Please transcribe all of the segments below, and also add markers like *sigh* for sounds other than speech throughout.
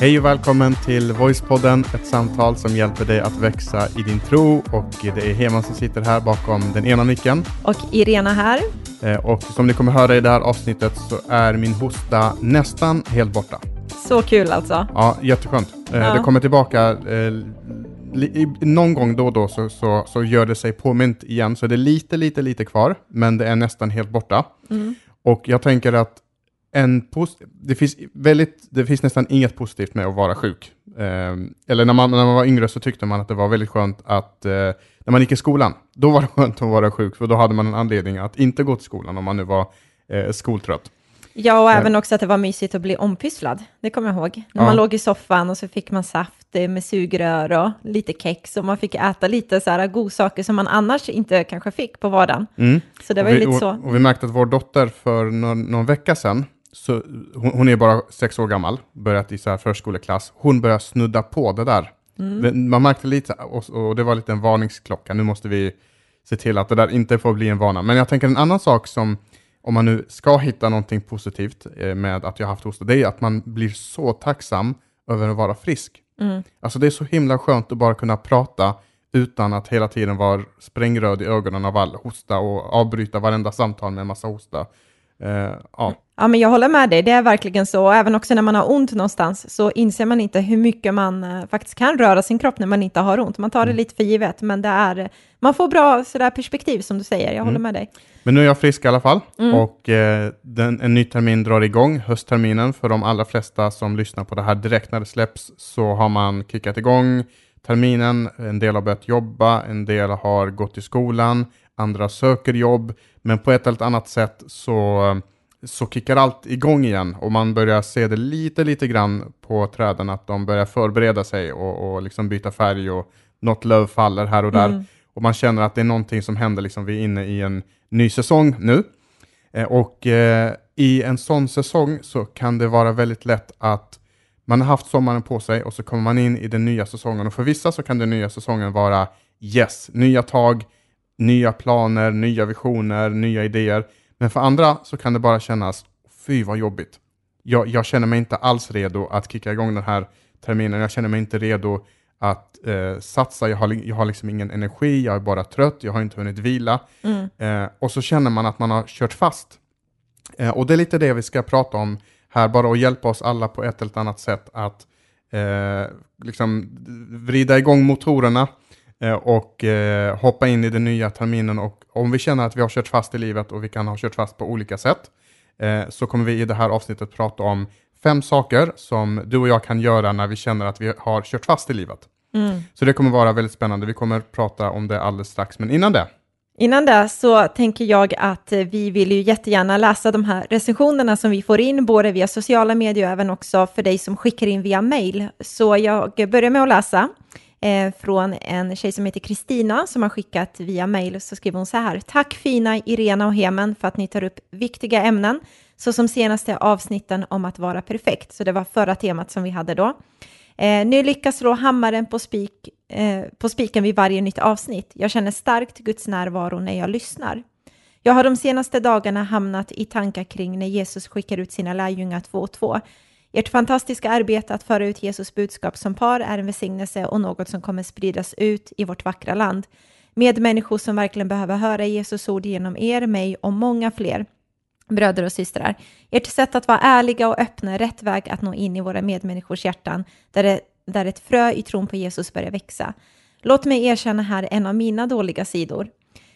Hej och välkommen till Voicepodden, ett samtal som hjälper dig att växa i din tro. Och det är Heman som sitter här bakom den ena micken. Och Irena här. Eh, Och som ni kommer höra i det här avsnittet så är min hosta nästan helt borta. Så kul alltså. Ja, jätteskönt. Eh, Ja. Det kommer tillbaka eh, någon gång då och då så, så, så gör det sig påmint igen. Så det är lite, lite, lite kvar, men det är nästan helt borta. Mm. Och jag tänker att en det, finns väldigt, det finns nästan inget positivt med att vara sjuk. Eh, eller när man, när man var yngre så tyckte man att det var väldigt skönt att, eh, när man gick i skolan, då var det skönt att vara sjuk, för då hade man en anledning att inte gå till skolan om man nu var eh, skoltrött. Ja, och Ja. även också att det var mysigt att bli ompysslad. Det kommer jag ihåg. När Ja. man låg i soffan och så fick man saft eh, med sugrör och lite kex och man fick äta lite så här godsaker som man annars inte kanske fick på vardagen. Mm. Så det var och ju lite och, så. Och vi märkte att vår dotter för någon, någon vecka sedan, så, hon, hon är bara sex år gammal, börjat i så här förskoleklass, hon börjar snudda på det där. Mm. Man märkte lite, och, och det var lite en varningsklocka, nu måste vi se till att det där inte får bli en vana. Men jag tänker en annan sak som, om man nu ska hitta någonting positivt eh, med att jag har haft hosta, det är att man blir så tacksam över att vara frisk. Mm. Alltså det är så himla skönt att bara kunna prata utan att hela tiden vara sprängröd i ögonen av all hosta och avbryta varenda samtal med en massa hosta. Eh, ja. Ja, men jag håller med dig. Det är verkligen så. Även också när man har ont någonstans så inser man inte hur mycket man eh, faktiskt kan röra sin kropp när man inte har ont. Man tar det lite för givet, men det är, man får bra sådär perspektiv som du säger. Jag håller med dig. Men nu är jag frisk i alla fall Mm. och eh, den, en ny termin drar igång, höstterminen. För de allra flesta som lyssnar på det här direkt när det släpps så har man kickat igång terminen. En del har börjat jobba, en del har gått i skolan, andra söker jobb. Men på ett eller annat sätt så, så kickar allt igång igen och man börjar se det lite, lite grann på träden att de börjar förbereda sig och, och liksom byta färg och något löv faller här och där. Mm. Och man känner att det är någonting som händer, liksom vi är inne i en ny säsong nu. Eh, och eh, i en sån säsong så kan det vara väldigt lätt att man har haft sommaren på sig och så kommer man in i den nya säsongen. Och för vissa så kan den nya säsongen vara yes, nya tag, nya planer, nya visioner, nya idéer. Men för andra så kan det bara kännas, fy vad jobbigt. Jag, jag känner mig inte alls redo att kicka igång den här terminen. Jag känner mig inte redo att eh, satsa. Jag har, jag har liksom ingen energi, jag är bara trött, jag har inte hunnit vila. Mm. Eh, och så känner man att man har kört fast. Eh, och det är lite det vi ska prata om här, bara att hjälpa oss alla på ett eller annat sätt att eh, liksom vrida igång motorerna och eh, hoppa in i den nya terminen. Och om vi känner att vi har kört fast i livet och vi kan ha kört fast på olika sätt, eh, så kommer vi i det här avsnittet prata om fem saker som du och jag kan göra när vi känner att vi har kört fast i livet. Mm. Så det kommer vara väldigt spännande. Vi kommer prata om det alldeles strax, men innan det, Innan det så tänker jag att eh, vi vill ju jättegärna läsa de här recensionerna som vi får in, både via sociala medier och även också för dig som skickar in via mail. Så jag börjar med att läsa eh, från en tjej som heter Kristina som har skickat via mail. Så skriver hon så här. Tack fina Irena och Hemen för att ni tar upp viktiga ämnen, så som senaste avsnitten om att vara perfekt. Så det var förra temat som vi hade då. Eh, ni lyckas slå hammaren på, spik, eh, på spiken vid varje nytt avsnitt. Jag känner starkt Guds närvaro när jag lyssnar. Jag har de senaste dagarna hamnat i tankar kring när Jesus skickar ut sina lärjungar två och två. Ert fantastiska arbete att föra ut Jesus budskap som par är en välsignelse och något som kommer spridas ut i vårt vackra land. Med människor som verkligen behöver höra Jesus ord genom er, mig och många fler bröder och systrar. Ert sätt att vara ärliga och öppna är rätt väg att nå in i våra medmänniskors hjärtan, där, det, där ett frö i tron på Jesus börjar växa. Låt mig erkänna här en av mina dåliga sidor.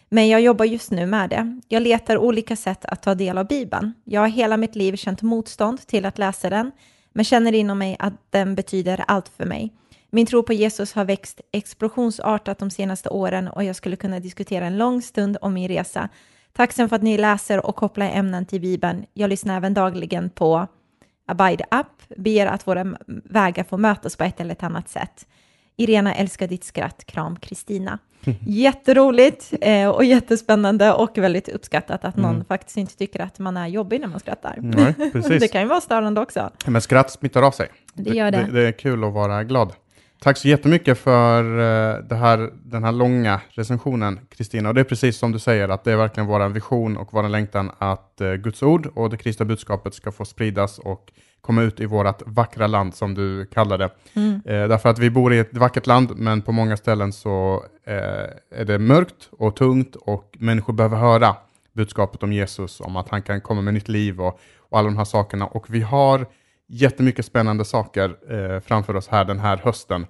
Men jag jobbar just nu med det. Jag letar olika sätt att ta del av Bibeln. Jag har hela mitt liv känt motstånd till att läsa den, men känner inom mig att den betyder allt för mig. Min tro på Jesus har växt explosionsartat de senaste åren och jag skulle kunna diskutera en lång stund om min resa. Tacksam för att ni läser och kopplar ämnen till Bibeln. Jag lyssnar även dagligen på Abide Up, ber att våra vägar får mötas på ett eller ett annat sätt. Irena älskar ditt skratt, kram Kristina. Jätteroligt eh, och jättespännande och väldigt uppskattat att någon Mm. faktiskt inte tycker att man är jobbig när man skrattar. Nej, *laughs* precis. det kan ju vara störande också. Men skratt smittar av sig. Det gör det. Det, det är kul att vara glad. Tack så jättemycket för det här, den här långa recensionen, Kristina. Och det är precis som du säger, att det är verkligen vår vision och vår längtan att uh, Guds ord och det kristna budskapet ska få spridas och komma ut i vårt vackra land, som du kallar det. Mm. Uh, därför att vi bor i ett vackert land, men på många ställen så är det mörkt och tungt och människor behöver höra budskapet om Jesus, om att han kan komma med nytt liv och, och alla de här sakerna. Och vi har jättemycket spännande saker eh, framför oss här den här hösten.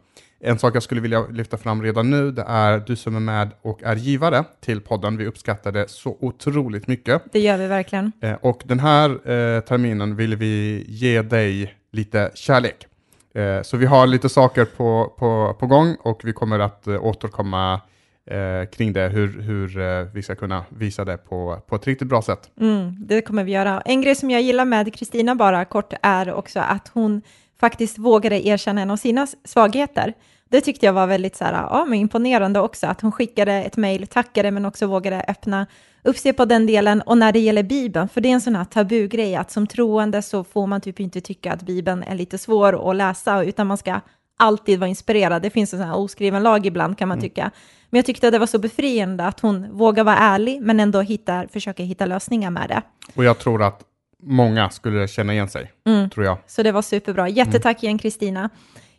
En sak jag skulle vilja lyfta fram redan nu, det är du som är med och är givare till podden. Vi uppskattar det så otroligt mycket. Det gör vi verkligen. Eh, och den här eh, terminen vill vi ge dig lite kärlek. Eh, så vi har lite saker på, på, på gång och vi kommer att eh, återkomma eh, kring det, hur, hur vi ska kunna visa det på, på ett riktigt bra sätt. Mm, det kommer vi göra. En grej som jag gillar med Kristina bara kort är också att hon faktiskt vågade erkänna en av sina svagheter. Det tyckte jag var väldigt så här, ja, men imponerande också, att hon skickade ett mejl, tackade, men också vågade öppna upp sig på den delen. Och när det gäller Bibeln, för det är en sån här tabugrej, att som troende så får man typ inte tycka att Bibeln är lite svår att läsa, utan man ska alltid vara inspirerad. Det finns en sån här oskriven lag ibland, kan man mm. tycka. Men jag tyckte att det var så befriande att hon vågar vara ärlig, men ändå hittar, försöker hitta lösningar med det. Och jag tror att många skulle känna igen sig, mm. tror jag. Så det var superbra. Jättetack mm. igen, Kristina.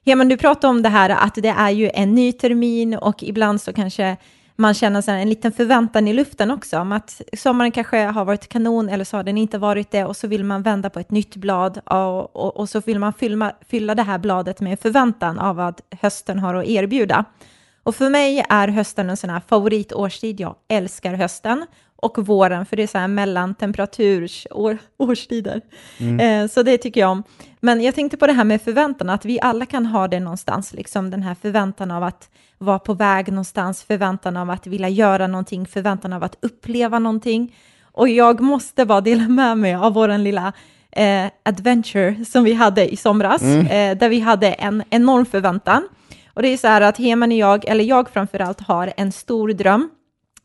Heman, du pratade om det här att det är ju en ny termin och ibland så kanske man känner så en liten förväntan i luften också om att sommaren kanske har varit kanon eller så har den inte varit det och så vill man vända på ett nytt blad och, och, och så vill man fylla, fylla det här bladet med förväntan av vad hösten har att erbjuda. Och för mig är hösten en sån här favoritårstid. Jag älskar hösten och våren, för det är så här mellantemperaturs år, årstider. Mm. Eh, så det tycker jag om. Men jag tänkte på det här med förväntan, att vi alla kan ha det någonstans, liksom den här förväntan av att vara på väg någonstans, förväntan av att vilja göra någonting, förväntan av att uppleva någonting. Och jag måste bara dela med mig av vår lilla eh, adventure som vi hade i somras, mm. eh, där vi hade en enorm förväntan. Och det är så här att Heman och jag, eller jag framförallt, har en stor dröm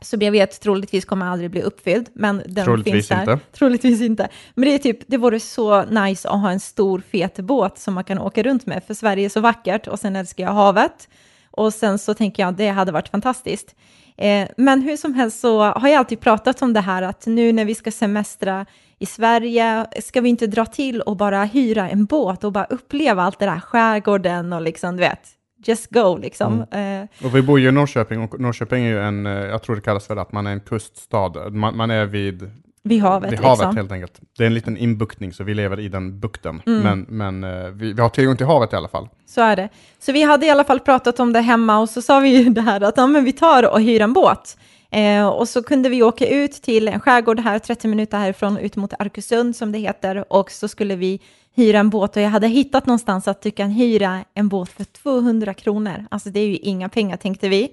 som jag vet troligtvis kommer aldrig bli uppfylld, men den troligtvis finns där. Inte. Troligtvis inte. Men det är typ, det vore så nice att ha en stor fet båt som man kan åka runt med, för Sverige är så vackert och sen älskar jag havet. Och sen så tänker jag, det hade varit fantastiskt. Eh, men hur som helst så har jag alltid pratat om det här att nu när vi ska semestra i Sverige, ska vi inte dra till och bara hyra en båt och bara uppleva allt det där, skärgården och liksom, du vet, just go liksom. Mm. Eh. Och vi bor ju i Norrköping och Norrköping är ju en, eh, jag tror det kallas för att man är en kuststad. Man, man är vid vid havet, vid havet liksom. helt enkelt. Det är en liten inbuktning, så vi lever i den bukten. Mm. Men, men eh, vi, vi, har tillgång till havet i alla fall. Så är det. Så vi hade i alla fall pratat om det hemma och så sa vi ju *laughs* det här att ja, men vi tar och hyr en båt. Eh, och så kunde vi åka ut till en skärgård här, 30 minuter härifrån, ut mot Arkusund som det heter. Och så skulle vi hyra en båt och jag hade hittat någonstans att du kan hyra en båt för 200 kronor. Alltså det är ju inga pengar tänkte vi.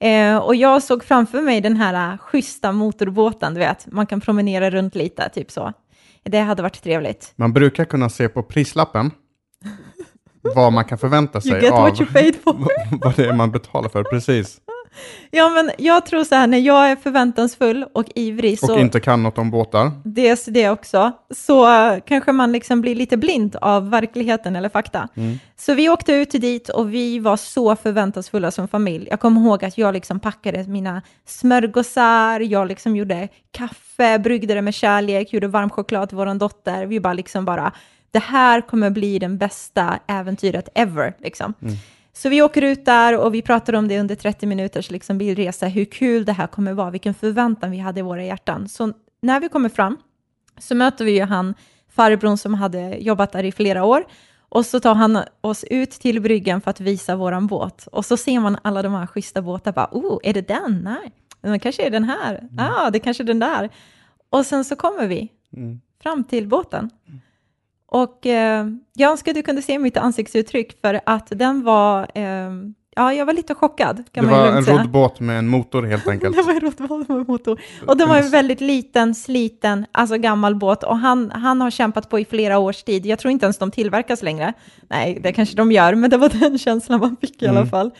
Eh, och jag såg framför mig den här uh, schyssta motorbåten, du vet, man kan promenera runt lite, typ så. Det hade varit trevligt. Man brukar kunna se på prislappen *laughs* vad man kan förvänta sig av *laughs* vad det är man betalar för, precis. *laughs* Ja, men jag tror så här, när jag är förväntansfull och ivrig så... Och inte kan något om båtar. Dels det också, så kanske man liksom blir lite blind av verkligheten eller fakta. Mm. Så vi åkte ut dit och vi var så förväntansfulla som familj. Jag kommer ihåg att jag liksom packade mina smörgåsar, jag liksom gjorde kaffe, bryggde det med kärlek, gjorde varm choklad till vår dotter. Vi bara liksom bara, det här kommer bli den bästa äventyret ever. Liksom. Mm. Så vi åker ut där och vi pratar om det under 30 minuters liksom bilresa, hur kul det här kommer vara, vilken förväntan vi hade i våra hjärtan. Så när vi kommer fram så möter vi ju han farbrorn som hade jobbat där i flera år och så tar han oss ut till bryggan för att visa våran båt och så ser man alla de här schyssta båtarna, bara, oh, är det den? Nej, men kanske är den här. Mm. Ah, det kanske är den där. Och sen så kommer vi mm. fram till båten. Mm. Och eh, jag önskar att du kunde se mitt ansiktsuttryck för att den var, eh, ja jag var lite chockad. Kan det man *laughs* var en roddbåt med en motor helt enkelt. det var en roddbåt med motor. Och den var en väldigt liten, sliten, alltså gammal båt och han, han har kämpat på i flera års tid. Jag tror inte ens de tillverkas längre. Nej, det kanske de gör, men det var den *laughs* känslan man fick i mm. alla fall.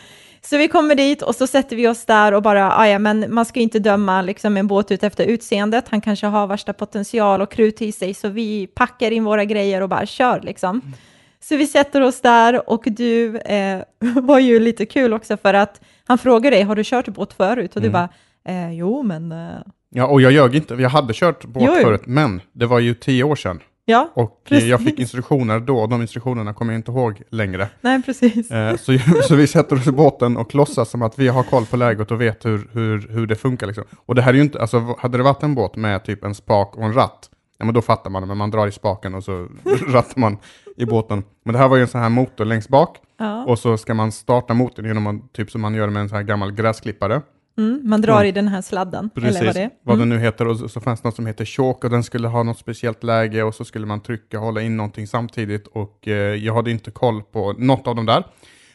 Så vi kommer dit och så sätter vi oss där och bara, ah, ja men man ska ju inte döma liksom en båt ut efter utseendet. Han kanske har värsta potential och krut i sig, så vi packar in våra grejer och bara kör liksom. Så vi sätter oss där och du eh, *laughs* var ju lite kul också för att han frågade dig, har du kört båt förut? Och du Mm. bara, eh, jo men, eh, Ja, och jag ljög inte. Jag hade kört båt jo. förut, men det var ju tio år sedan. Ja, Och eh, Precis. jag fick instruktioner då, och de instruktionerna kommer jag inte ihåg längre. nej precis. Eh, så, *laughs* så vi sätter oss i båten och låtsas som att vi har koll på läget och vet hur, hur, hur det funkar. Liksom. Och det här är ju inte, alltså hade det varit en båt med typ en spak och en ratt, ja men då fattar man det, men man drar i spaken och så *laughs* rattar man i båten. Men det här var ju en sån här motor längst bak, Ja. och så ska man starta motorn genom att, typ som man gör med en sån här gammal gräsklippare. Mm, man drar i den här sladden, Precis, eller vad det är. vad Mm. den nu heter. Och så, så fanns det något som heter choke och den skulle ha något speciellt läge och så skulle man trycka och hålla in någonting samtidigt. Och eh, jag hade inte koll på något av dem där.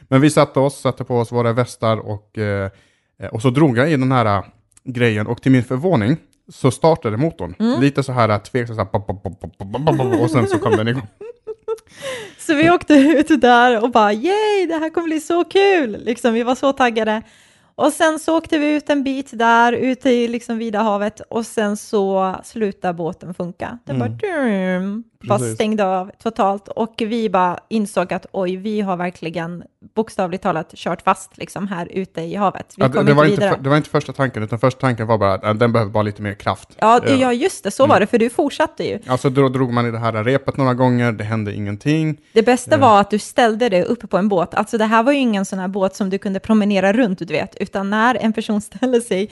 Men vi satte oss, satte på oss våra västar och, eh, och så drog jag i den här eh, grejen och till min förvåning så startade motorn. Mm. Lite så här eh, tveksamt, och sen så kom den igång. *laughs* Så vi åkte ut där och bara, yay, det här kommer bli så kul! Liksom, vi var så taggade. Och sen så åkte vi ut en bit där, ute i liksom vida havet, och sen så slutade båten funka. Den bara, dum, Precis. stängde av totalt. Och vi bara insåg att oj, vi har verkligen bokstavligt talat kört fast liksom här ute i havet. Vi Ja, det, det, var inte det var inte första tanken, utan första tanken var bara att den behöver bara lite mer kraft. Ja, Eh, ja, just det, så var det, för du fortsatte ju. Alltså då drog man i det här repet några gånger, det hände ingenting. Det bästa var att du ställde dig uppe på en båt. Alltså det här var ju ingen sån här båt som du kunde promenera runt, du vet, utan när en person *laughs* ställer sig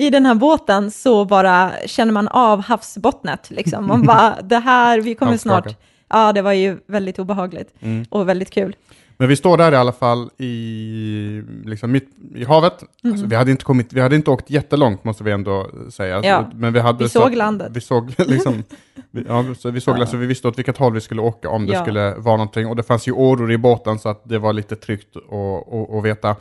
i den här båten så bara känner man av havsbottnet. Liksom. Man bara, *laughs* det här, vi kommer snart... Ja, det var ju väldigt obehagligt Mm. och väldigt kul. Men vi står där i alla fall i, liksom mitt i havet. Mhm. Alltså, vi, hade inte kommit, vi hade inte åkt jättelångt måste vi ändå säga. Ja, Men vi, hade vi så- såg landet. Vi såg *laughs* liksom, vi, ja, så vi såg Ja. så vi visste åt vilket håll vi skulle åka om det Ja. skulle vara någonting. Och det fanns ju åror i båten så att det var lite tryggt att veta.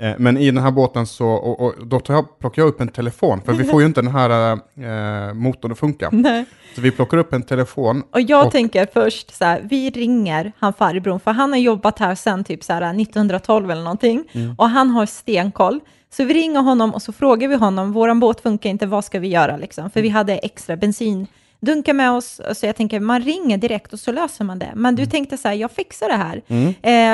Eh, Men i den här båten så, och, och då tar jag, plockar jag upp en telefon, för vi får ju inte den här eh, motorn att funka. *laughs* Nej. Så vi plockar upp en telefon. Och jag Och- tänker först så här, vi ringer han farbrorn, för han har jobbat här sedan typ så här 1912 eller någonting, Mm. och han har stenkoll. Så vi ringer honom och så frågar vi honom, våran båt funkar inte, vad ska vi göra liksom? För vi hade extra bensindunkar med oss, så jag tänker, man ringer direkt och så löser man det. Men du tänkte så här, jag fixar det här.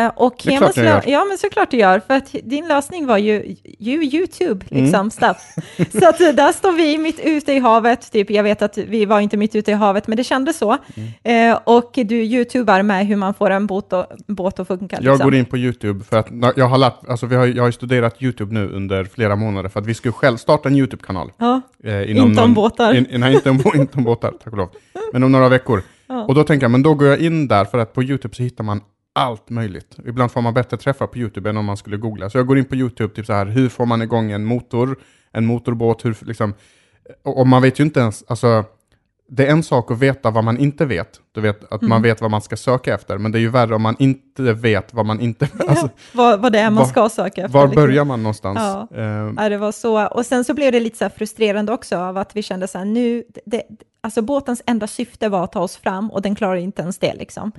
Eh, och Mm. Det är klart jag gör. Ja, men såklart du gör, för att din lösning var ju, ju YouTube, Mm. liksom, stuff. *laughs* Så att eh, där står vi mitt ute i havet, typ, jag vet att vi var inte mitt ute i havet, men det kändes så. Mm. Eh, och du YouTubar med hur man får en båt, och, båt att funka. Jag liksom. går in på YouTube för att jag har lärt, alltså vi har, jag har studerat YouTube nu under flera månader för att vi skulle själv starta en YouTube-kanal. Ja, Eh, Inte om båtar. In, nej, inte om, *laughs* inte om båtar, tack och lov. Men om några veckor. Ja. Och då tänker jag, men då går jag in där för att på YouTube så hittar man allt möjligt. Ibland får man bättre träffar på YouTube än om man skulle googla. Så jag går in på YouTube, typ så här, hur får man igång en motor, en motorbåt, hur liksom, och, man vet ju inte ens, alltså, det är en sak att veta vad man inte vet. Du vet att Mm. man vet vad man ska söka efter, men det är ju värre om man inte vet vad man inte... Alltså, vad, vad det är man var- ska söka efter. var liksom. börjar man någonstans? Ja. Eh, Ja, det var så. Och sen så blev det lite så här frustrerande också av att vi kände så här, nu, det, alltså båtens enda syfte var att ta oss fram och den klarar inte ens det liksom.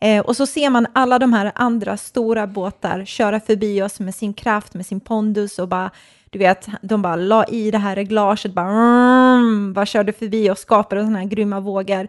Eh, och så ser man alla de här andra stora båtar köra förbi oss med sin kraft, med sin pondus och bara, du vet, de bara la i det här reglaget, bara, mm, bara körde förbi och skapade sådana här grymma vågor.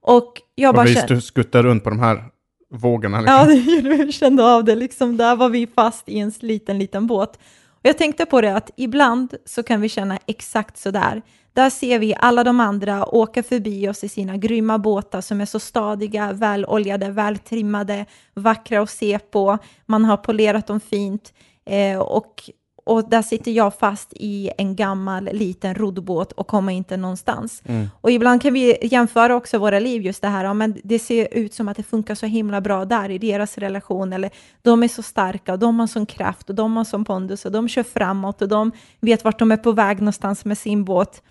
Och jag bara och vi kände, skuttar runt på de här vågorna. Liksom. Ja. *laughs* Vi kände av det. Liksom, där var vi fast i en liten, liten båt. Och jag tänkte på det att ibland så kan vi känna exakt så där. Där ser vi alla de andra åka förbi oss i sina grymma båtar som är så stadiga, väloljade, vältrimmade, vackra att se på. Man har polerat dem fint. Eh, och, och där sitter jag fast i en gammal liten roddbåt och kommer inte någonstans. Och ibland kan vi jämföra också våra liv just det här, ja, men det ser ut som att det funkar så himla bra där i deras relation, eller de är så starka och de har sån kraft och de har sån pondus och de kör framåt och de vet vart de är på väg någonstans med sin båt.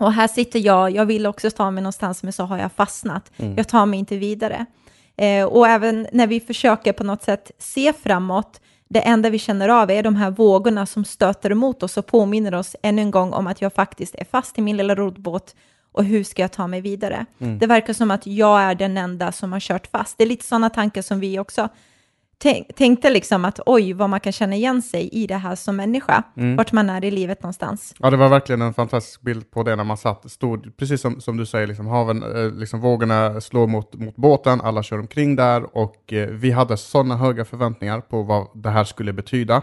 Och här sitter jag, jag vill också ta mig någonstans men så har jag fastnat. Jag tar mig inte vidare. Eh, och även när vi försöker på något sätt se framåt, det enda vi känner av är de här vågorna som stöter emot oss och påminner oss ännu en gång om att jag faktiskt är fast i min lilla roddbåt och hur ska jag ta mig vidare? Det verkar som att jag är den enda som har kört fast. Det är lite sådana tankar som vi också tänk, tänkte liksom att oj, vad man kan känna igen sig i det här som människa, Mm. vart man är i livet någonstans. Ja, det var verkligen en fantastisk bild på det när man satt, stod, precis som, som du säger, liksom, haven, eh, liksom, vågorna slår mot, mot båten, alla kör omkring där och eh, vi hade sådana höga förväntningar på vad det här skulle betyda.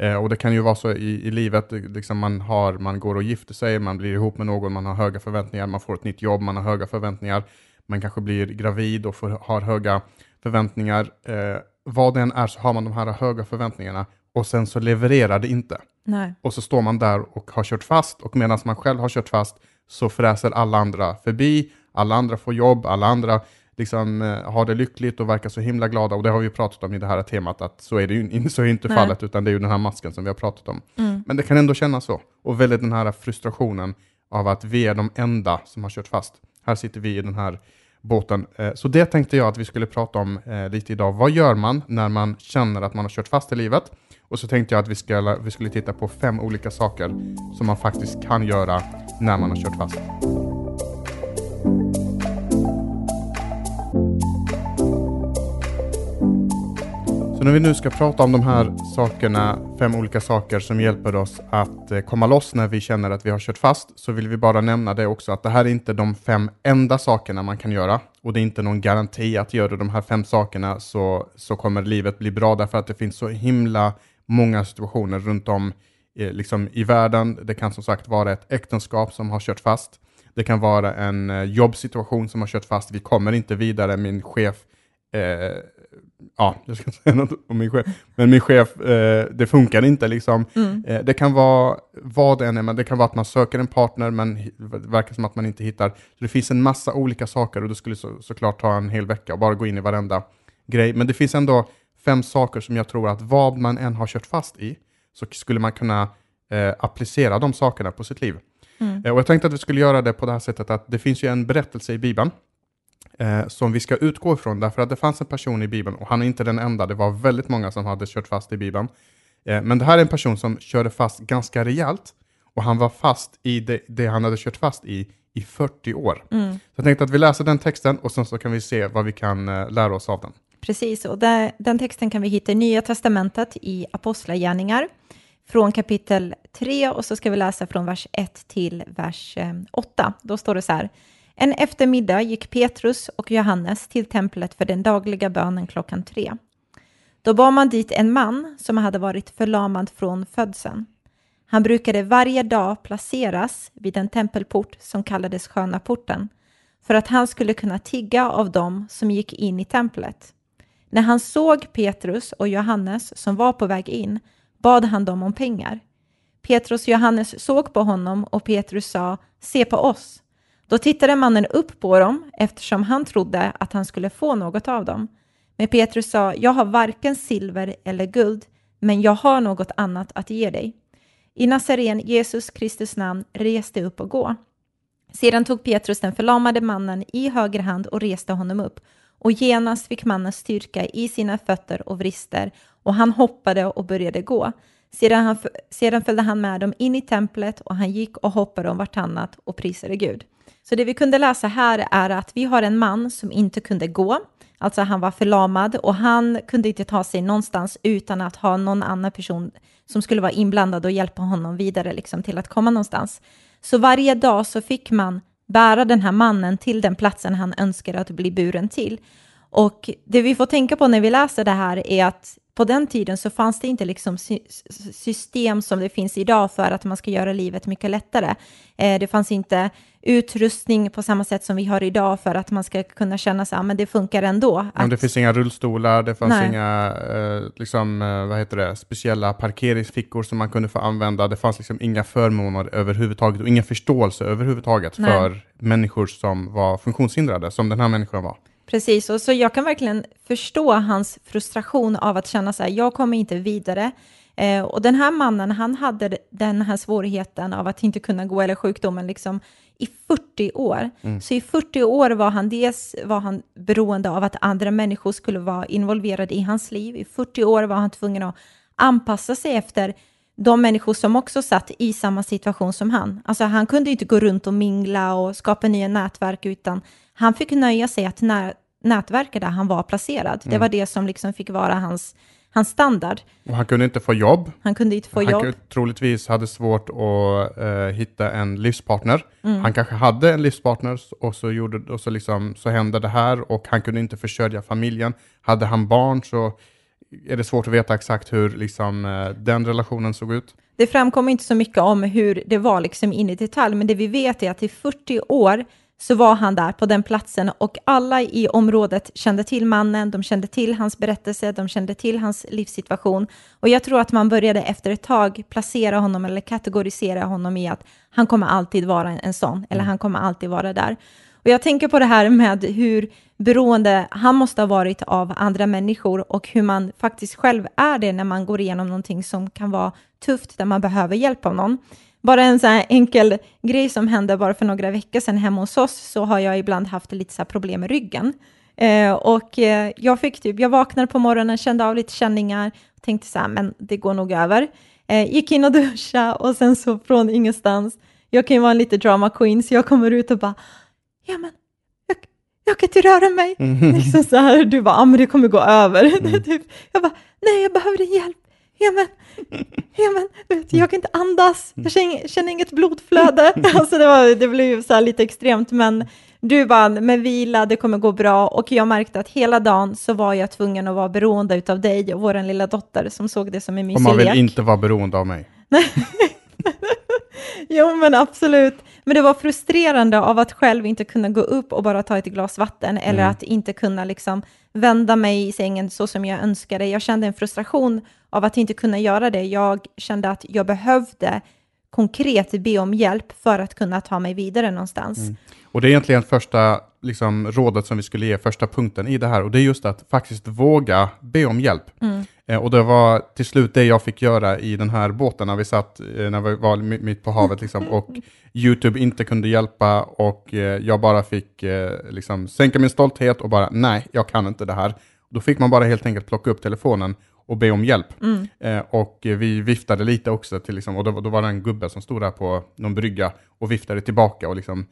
Eh, och det kan ju vara så i, i livet, det- liksom man, har, man går och gifter sig, man blir ihop med någon, man har höga förväntningar, man får ett nytt jobb, man har höga förväntningar, man kanske blir gravid och får, har höga förväntningar. Eh, vad det än är så har man de här höga förväntningarna och sen så levererar det inte. Nej. Och så står man där och har kört fast och medan man själv har kört fast så fräser alla andra förbi, alla andra får jobb, alla andra liksom, eh, har det lyckligt och verkar så himla glada och det har vi pratat om i det här temat att så är det ju *laughs* så är inte Nej. fallet utan det är ju den här masken som vi har pratat om. Mm. Men det kan ändå kännas så och väldigt den här frustrationen av att vi är de enda som har kört fast. Här sitter vi i den här båten. Eh, så det tänkte jag att vi skulle prata om eh, lite idag. Vad gör man när man känner att man har kört fast i livet? Och så tänkte jag att vi, skulle, vi skulle titta på fem olika saker som man faktiskt kan göra när man har kört fast. Så när vi nu ska prata om de här sakerna, fem olika saker som hjälper oss att eh, komma loss när vi känner att vi har kört fast, så vill vi bara nämna det också att det här är inte de fem enda sakerna man kan göra och det är inte någon garanti att gör du de här fem sakerna så, så kommer livet bli bra därför att det finns så himla många situationer runt om eh, liksom i världen. Det kan som sagt vara ett äktenskap som har kört fast. Det kan vara en eh, jobbsituation som har kört fast. Vi kommer inte vidare. Min chef eh, ja, jag ska inte säga något om min chef, men min chef, eh, det funkar inte liksom. Mm. Eh, det kan vara vad det än är, men det kan vara att man söker en partner, men det verkar som att man inte hittar. Så det finns en massa olika saker och det skulle så, såklart ta en hel vecka och bara gå in i varenda grej. Men det finns ändå fem saker som jag tror att vad man än har kört fast i, så skulle man kunna eh, applicera de sakerna på sitt liv. Mm. Eh, och jag tänkte att vi skulle göra det på det här sättet att det finns ju en berättelse i Bibeln eh, som vi ska utgå ifrån, därför att det fanns en person i Bibeln, och han är inte den enda, det var väldigt många som hade kört fast i Bibeln. Eh, men det här är en person som körde fast ganska rejält, och han var fast i det, det han hade kört fast i i 40 år. Mm. Så jag tänkte att vi läser den texten, och sen så kan vi se vad vi kan eh, lära oss av den. Precis, och där, den texten kan vi hitta i Nya Testamentet i Apostlagärningar från kapitel 3 och så ska vi läsa från vers 1 till vers eh, 8. Då står det så här. En eftermiddag gick Petrus och Johannes till templet för den dagliga bönen klockan tre. Då bar man dit en man som hade varit förlamad från födseln. Han brukade varje dag placeras vid en tempelport som kallades Sköna porten för att han skulle kunna tigga av dem som gick in i templet. När han såg Petrus och Johannes som var på väg in bad han dem om pengar. Petrus och Johannes såg på honom och Petrus sa ”Se på oss”. Då tittade mannen upp på dem eftersom han trodde att han skulle få något av dem. Men Petrus sa ”Jag har varken silver eller guld, men jag har något annat att ge dig. I Nazaren Jesus Kristus namn reste upp och gå.” Sedan tog Petrus den förlamade mannen i höger hand och reste honom upp. Och genast fick mannen styrka i sina fötter och vrister och han hoppade och började gå. Sedan, han, sedan följde han med dem in i templet och han gick och hoppade om vartannat och prisade Gud. Så det vi kunde läsa här är att vi har en man som inte kunde gå, alltså han var förlamad och han kunde inte ta sig någonstans utan att ha någon annan person som skulle vara inblandad och hjälpa honom vidare liksom, till att komma någonstans. Så varje dag så fick man bära den här mannen till den platsen han önskade att bli buren till. Och det vi får tänka på när vi läser det här är att på den tiden så fanns det inte liksom sy system som det finns idag för att man ska göra livet mycket lättare. Eh, det fanns inte utrustning på samma sätt som vi har idag för att man ska kunna känna sig, ja men det funkar ändå. Men det finns inga rullstolar, det fanns Nej. inga eh, liksom, eh, vad heter det, speciella parkeringsfickor som man kunde få använda. Det fanns liksom inga förmåner överhuvudtaget och ingen förståelse överhuvudtaget Nej. för människor som var funktionshindrade, som den här människan var. Precis, och så jag kan verkligen förstå hans frustration av att känna så här, jag kommer inte vidare. Eh, och den här mannen, han hade den här svårigheten av att inte kunna gå, eller sjukdomen, liksom i 40 år. Så i 40 år var han dels var han beroende av att andra människor skulle vara involverade i hans liv. I 40 år var han tvungen att anpassa sig efter de människor som också satt i samma situation som han. Alltså han kunde inte gå runt och mingla och skapa nya nätverk, utan han fick nöja sig att när, nätverket där han var placerad. Det var det som liksom fick vara hans, hans standard. Och han kunde inte få jobb. Han kunde inte få han jobb. kunde- troligtvis hade svårt att eh, hitta en livspartner. Han kanske hade en livspartner och så, gjorde, och så, liksom, så hände det här och han kunde inte försörja familjen. Hade han barn så är det svårt att veta exakt hur liksom, eh, den relationen såg ut. Det framkommer inte så mycket om hur det var liksom in i detalj, men det vi vet är att i 40 år så var han där på den platsen och alla i området kände till mannen, de kände till hans berättelse, de kände till hans livssituation. Och jag tror att man började efter ett tag placera honom eller kategorisera honom i att han kommer alltid vara en, sån, eller han kommer alltid vara där. Och jag tänker på det här med hur beroende han måste ha varit av andra människor och hur man faktiskt själv är det när man går igenom någonting som kan vara tufft, där man behöver hjälp av någon. Bara en sån enkel grej som hände bara för några veckor sedan hemma hos oss, så har jag ibland haft lite så problem med ryggen. Eh, och eh, jag fick typ, jag vaknade på morgonen, kände av lite känningar, tänkte så här, men det går nog över. Eh, gick in och *laughs* duscha och sen så från ingenstans, jag kan ju vara en lite drama queen, så jag kommer ut och bara, ja men, jag, jag kan inte röra mig. Liksom så här, du bara, ja men det kommer gå över. Är *laughs* typ, jag bara, nej jag behöver din hjälp. Ja men, ja men, du vet, jag kan inte andas, jag känner, känner inget blodflöde. *laughs* *laughs* Alltså det, var, det blev ju så lite extremt, men du bara, med vila, det kommer gå bra. Och jag märkte att hela dagen så var jag tvungen att vara beroende av dig och vår lilla dotter som såg det som en Och mysig man vill lek. inte vara beroende av mig. *laughs* Jo, men absolut. Men det var frustrerande av att själv inte kunna gå upp och bara ta ett glas vatten eller att inte kunna liksom vända mig i sängen så som jag önskade. Jag kände en frustration av att inte kunna göra det. Jag kände att jag behövde konkret be om hjälp för att kunna ta mig vidare någonstans. Och det är egentligen första liksom, rådet som vi skulle ge, första punkten i det här. Och det är just att faktiskt våga be om hjälp. Eh, och det var till slut det jag fick göra i den här båten när vi satt, eh, när vi var mi- mitt på havet liksom, och YouTube inte kunde hjälpa och eh, jag bara fick eh, liksom, sänka min stolthet och bara nej, jag kan inte det här. Då fick man bara helt enkelt plocka upp telefonen och be om hjälp. Eh, och vi viftade lite också, till, liksom, och då, då var det en gubbe som stod där på någon brygga och viftade tillbaka och liksom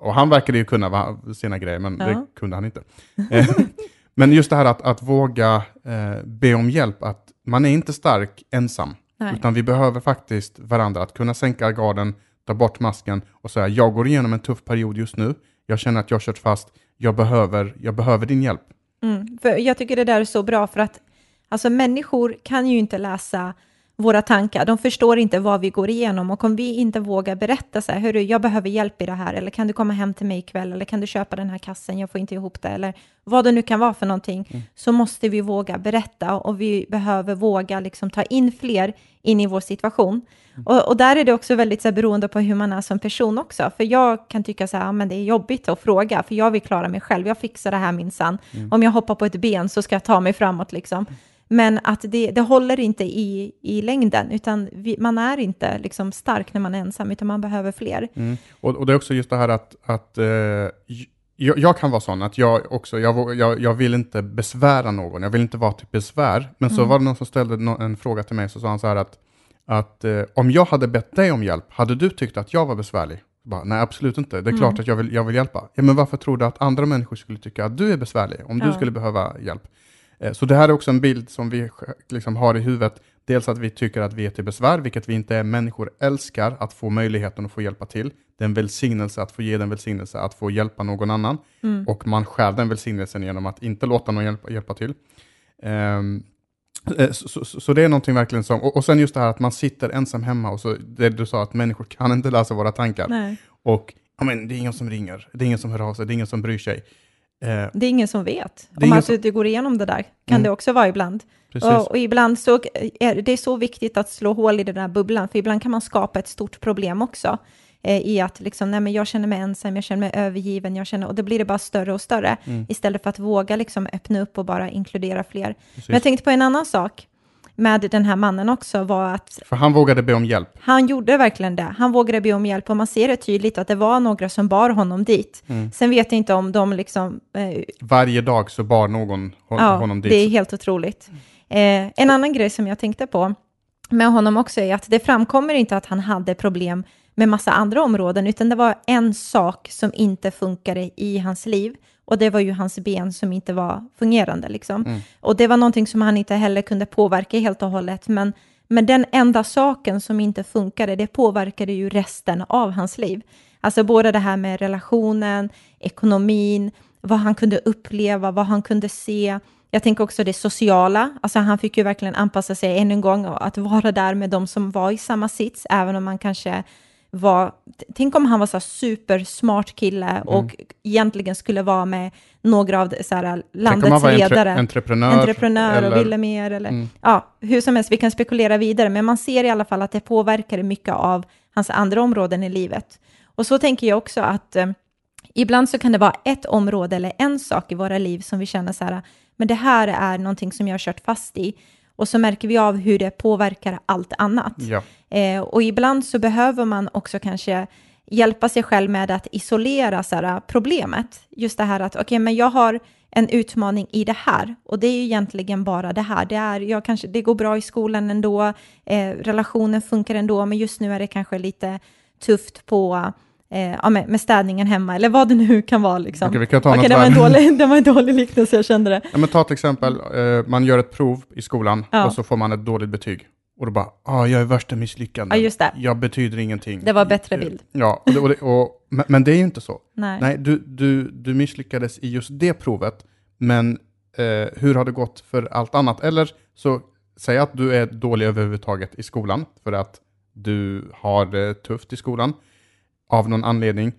och han verkade ju kunna va, sina grejer, men det Ja. kunde han inte. Eh, *laughs* men just det här att, att våga eh, be om hjälp, att man är inte stark ensam, Nej. utan vi behöver faktiskt varandra, att kunna sänka garden, ta bort masken och säga, jag går igenom en tuff period just nu, jag känner att jag har kört fast, jag behöver, jag behöver din hjälp. Mm, för jag tycker det där är så bra för att alltså, människor kan ju inte läsa våra tankar. De förstår inte vad vi går igenom. Och om vi inte vågar berätta så här, hörru, jag behöver hjälp i det här, eller kan du komma hem till mig ikväll, eller kan du köpa den här kassen, jag får inte ihop det, eller vad det nu kan vara för någonting, så måste vi våga berätta. Och vi behöver våga liksom ta in fler in i vår situation. Och, och där är det också väldigt så här, beroende på hur man är som person också, för jag kan tycka så här, men det är jobbigt att fråga, för jag vill klara mig själv, jag fixar det här minsann. Om jag hoppar på ett ben så ska jag ta mig framåt liksom. Men att det, det håller inte i, i längden, utan vi, man är inte liksom stark när man är ensam, utan man behöver fler. Mm. Och, och det är också just det här att, att eh, jag, jag kan vara sån att jag också, jag, jag, jag vill inte besvära någon, jag vill inte vara till besvär. Men så var det någon som ställde nå- en fråga till mig, så sa han så här att, att eh, om jag hade bett dig om hjälp, hade du tyckt att jag var besvärlig? Bara, Nej, absolut inte. Det är klart att jag vill, jag vill hjälpa. Ja, men varför tror du att andra människor skulle tycka att du är besvärlig, om du Ja. skulle behöva hjälp? Eh, Så det här är också en bild som vi liksom har i huvudet. Dels att vi tycker att vi är till besvär, vilket vi inte är. Människor älskar att få möjligheten att få hjälpa till. Det är en välsignelse att få ge den välsignelse att få hjälpa någon annan. Och man skär den välsignelsen genom att inte låta någon hjälpa, hjälpa till. Eh, så, så, så det är någonting verkligen som, och, och sen just det här att man sitter ensam hemma och så, det du sa att människor kan inte läsa våra tankar. Nej. Och men, det är ingen som ringer, det är ingen som hör av sig, det är ingen som bryr sig. Eh, Det är ingen som vet. Om ingen att som- du, du går igenom det där, kan Mm. det också vara ibland. precis. Och, och ibland så är det så viktigt att slå hål i den där bubblan, för ibland kan man skapa ett stort problem också. Eh, I att liksom, nej men jag känner mig ensam, jag känner mig övergiven, jag känner, och då blir det bara större och större. Mm. Istället för att våga liksom öppna upp och bara inkludera fler. Men jag tänkte på en annan sak med den här mannen också, var att För han vågade be om hjälp. han gjorde verkligen det. Han vågade be om hjälp och man ser det tydligt att det var några som bar honom dit. Mm. Sen vet jag inte om de liksom eh, Varje dag så bar någon hon, Ja, honom dit. det är helt otroligt. Eh, en annan grej som jag tänkte på med honom också är att det framkommer inte att han hade problem med massa andra områden, utan det var en sak som inte funkade i hans liv Och det var ju hans ben som inte var fungerande. Liksom. Mm. Och det var någonting som han inte heller kunde påverka helt och hållet. Men, men den enda saken som inte funkade, det påverkade ju resten av hans liv. Alltså både det här med relationen, ekonomin, vad han kunde uppleva, vad han kunde se. Jag tänker också det sociala, alltså han fick ju verkligen anpassa sig ännu en gång och att vara där med de som var i samma sits, även om man kanske var, tänk om han var så supersmart kille Mm. och egentligen skulle vara med några av så här, landets var entre- ledare. entreprenör. entreprenör eller, och ville mer eller Mm. ja, hur som helst, vi kan spekulera vidare, men man ser i alla fall att det påverkade mycket av hans andra områden i livet. Och så tänker jag också att eh, ibland så kan det vara ett område eller en sak i våra liv som vi känner så här, men det här är någonting som jag har kört fast i. Och så märker vi av hur det påverkar allt annat. Ja. Eh, och ibland så behöver man också kanske hjälpa sig själv med att isolera så här, problemet. Just det här att, okej, men jag har en utmaning i det här och det är ju egentligen bara det här. Det, är, jag kanske, det går bra i skolan ändå, eh, relationen funkar ändå, men just nu är det kanske lite tufft på eh, ja, med, med städningen hemma eller vad det nu kan vara. Liksom. Okej, vi kan ta Okej, något det, var en dålig, *laughs* det var en dålig liknelse, jag kände det. Ja, men ta till exempel, eh, man gör ett prov i skolan Ja. och så får man ett dåligt betyg. Och då bara, ah, jag är värsta misslyckanden. Ja, just det. Jag betyder ingenting. Det var bättre Eh, bild. Ja, och det, och det, och, men, men det är ju inte så. Nej. Nej, du, du, du misslyckades i just det provet, men eh, hur har det gått för allt annat? Eller så, säg att du är dålig överhuvudtaget i skolan, för att du har det tufft i skolan, av någon anledning.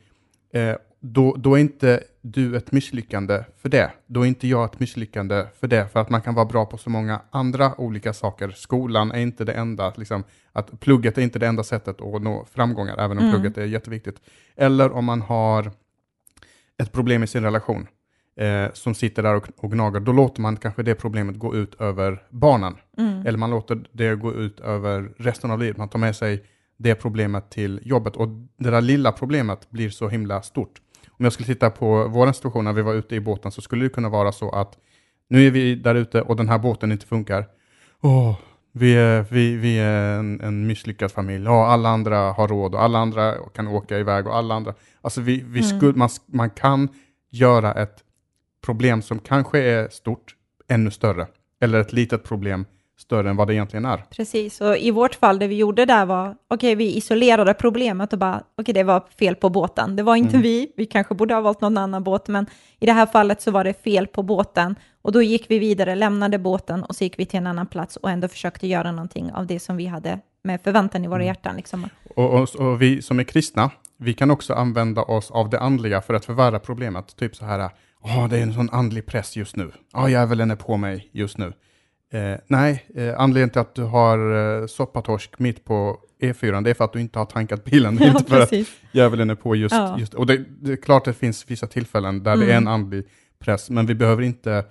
Eh, då, då är inte du ett misslyckande för det. Då är inte jag ett misslyckande för det, för att man kan vara bra på så många andra olika saker. Skolan är inte det enda, liksom, att plugget är inte det enda sättet att nå framgångar, även om Mm. plugget är jätteviktigt. Eller om man har ett problem i sin relation eh, som sitter där och, och gnager, då låter man kanske det problemet gå ut över barnen. Mm. Eller man låter det gå ut över resten av livet. Man tar med sig det problemet till jobbet och det där lilla problemet blir så himla stort. Om jag skulle titta på vår situation när vi var ute i båten så skulle det kunna vara så att nu är vi där ute och den här båten inte funkar. Åh, vi är, vi, vi är en, en misslyckad familj. Ja, alla andra har råd och alla andra kan åka iväg och alla andra. Alltså vi, vi Mm. skulle, man, man kan göra ett problem som kanske är stort ännu större. Eller ett litet problem större än vad det egentligen är. Precis, och i vårt fall det vi gjorde där var, okej vi isolerade problemet och bara, okej det var fel på båten. Det var inte Mm. vi, vi kanske borde ha valt någon annan båt, men i det här fallet så var det fel på båten. Och då gick vi vidare, lämnade båten och så gick vi till en annan plats och ändå försökte göra någonting av det som vi hade med förväntan i våra Mm. hjärtan. Liksom. Och, och, och vi som är kristna, vi kan också använda oss av det andliga för att förvärra problemet. Typ så här, åh det är en sån andlig press just nu. Ja, djävulen är på mig just nu. Eh, nej, eh, anledningen till att du har eh, soppatorsk mitt på E4, det är för att du inte har tankat bilen. Ja, *laughs* inte för att djävulen är på just... Ja. just och det, det är klart det finns vissa tillfällen där det är en Mm. andlig press, men vi behöver inte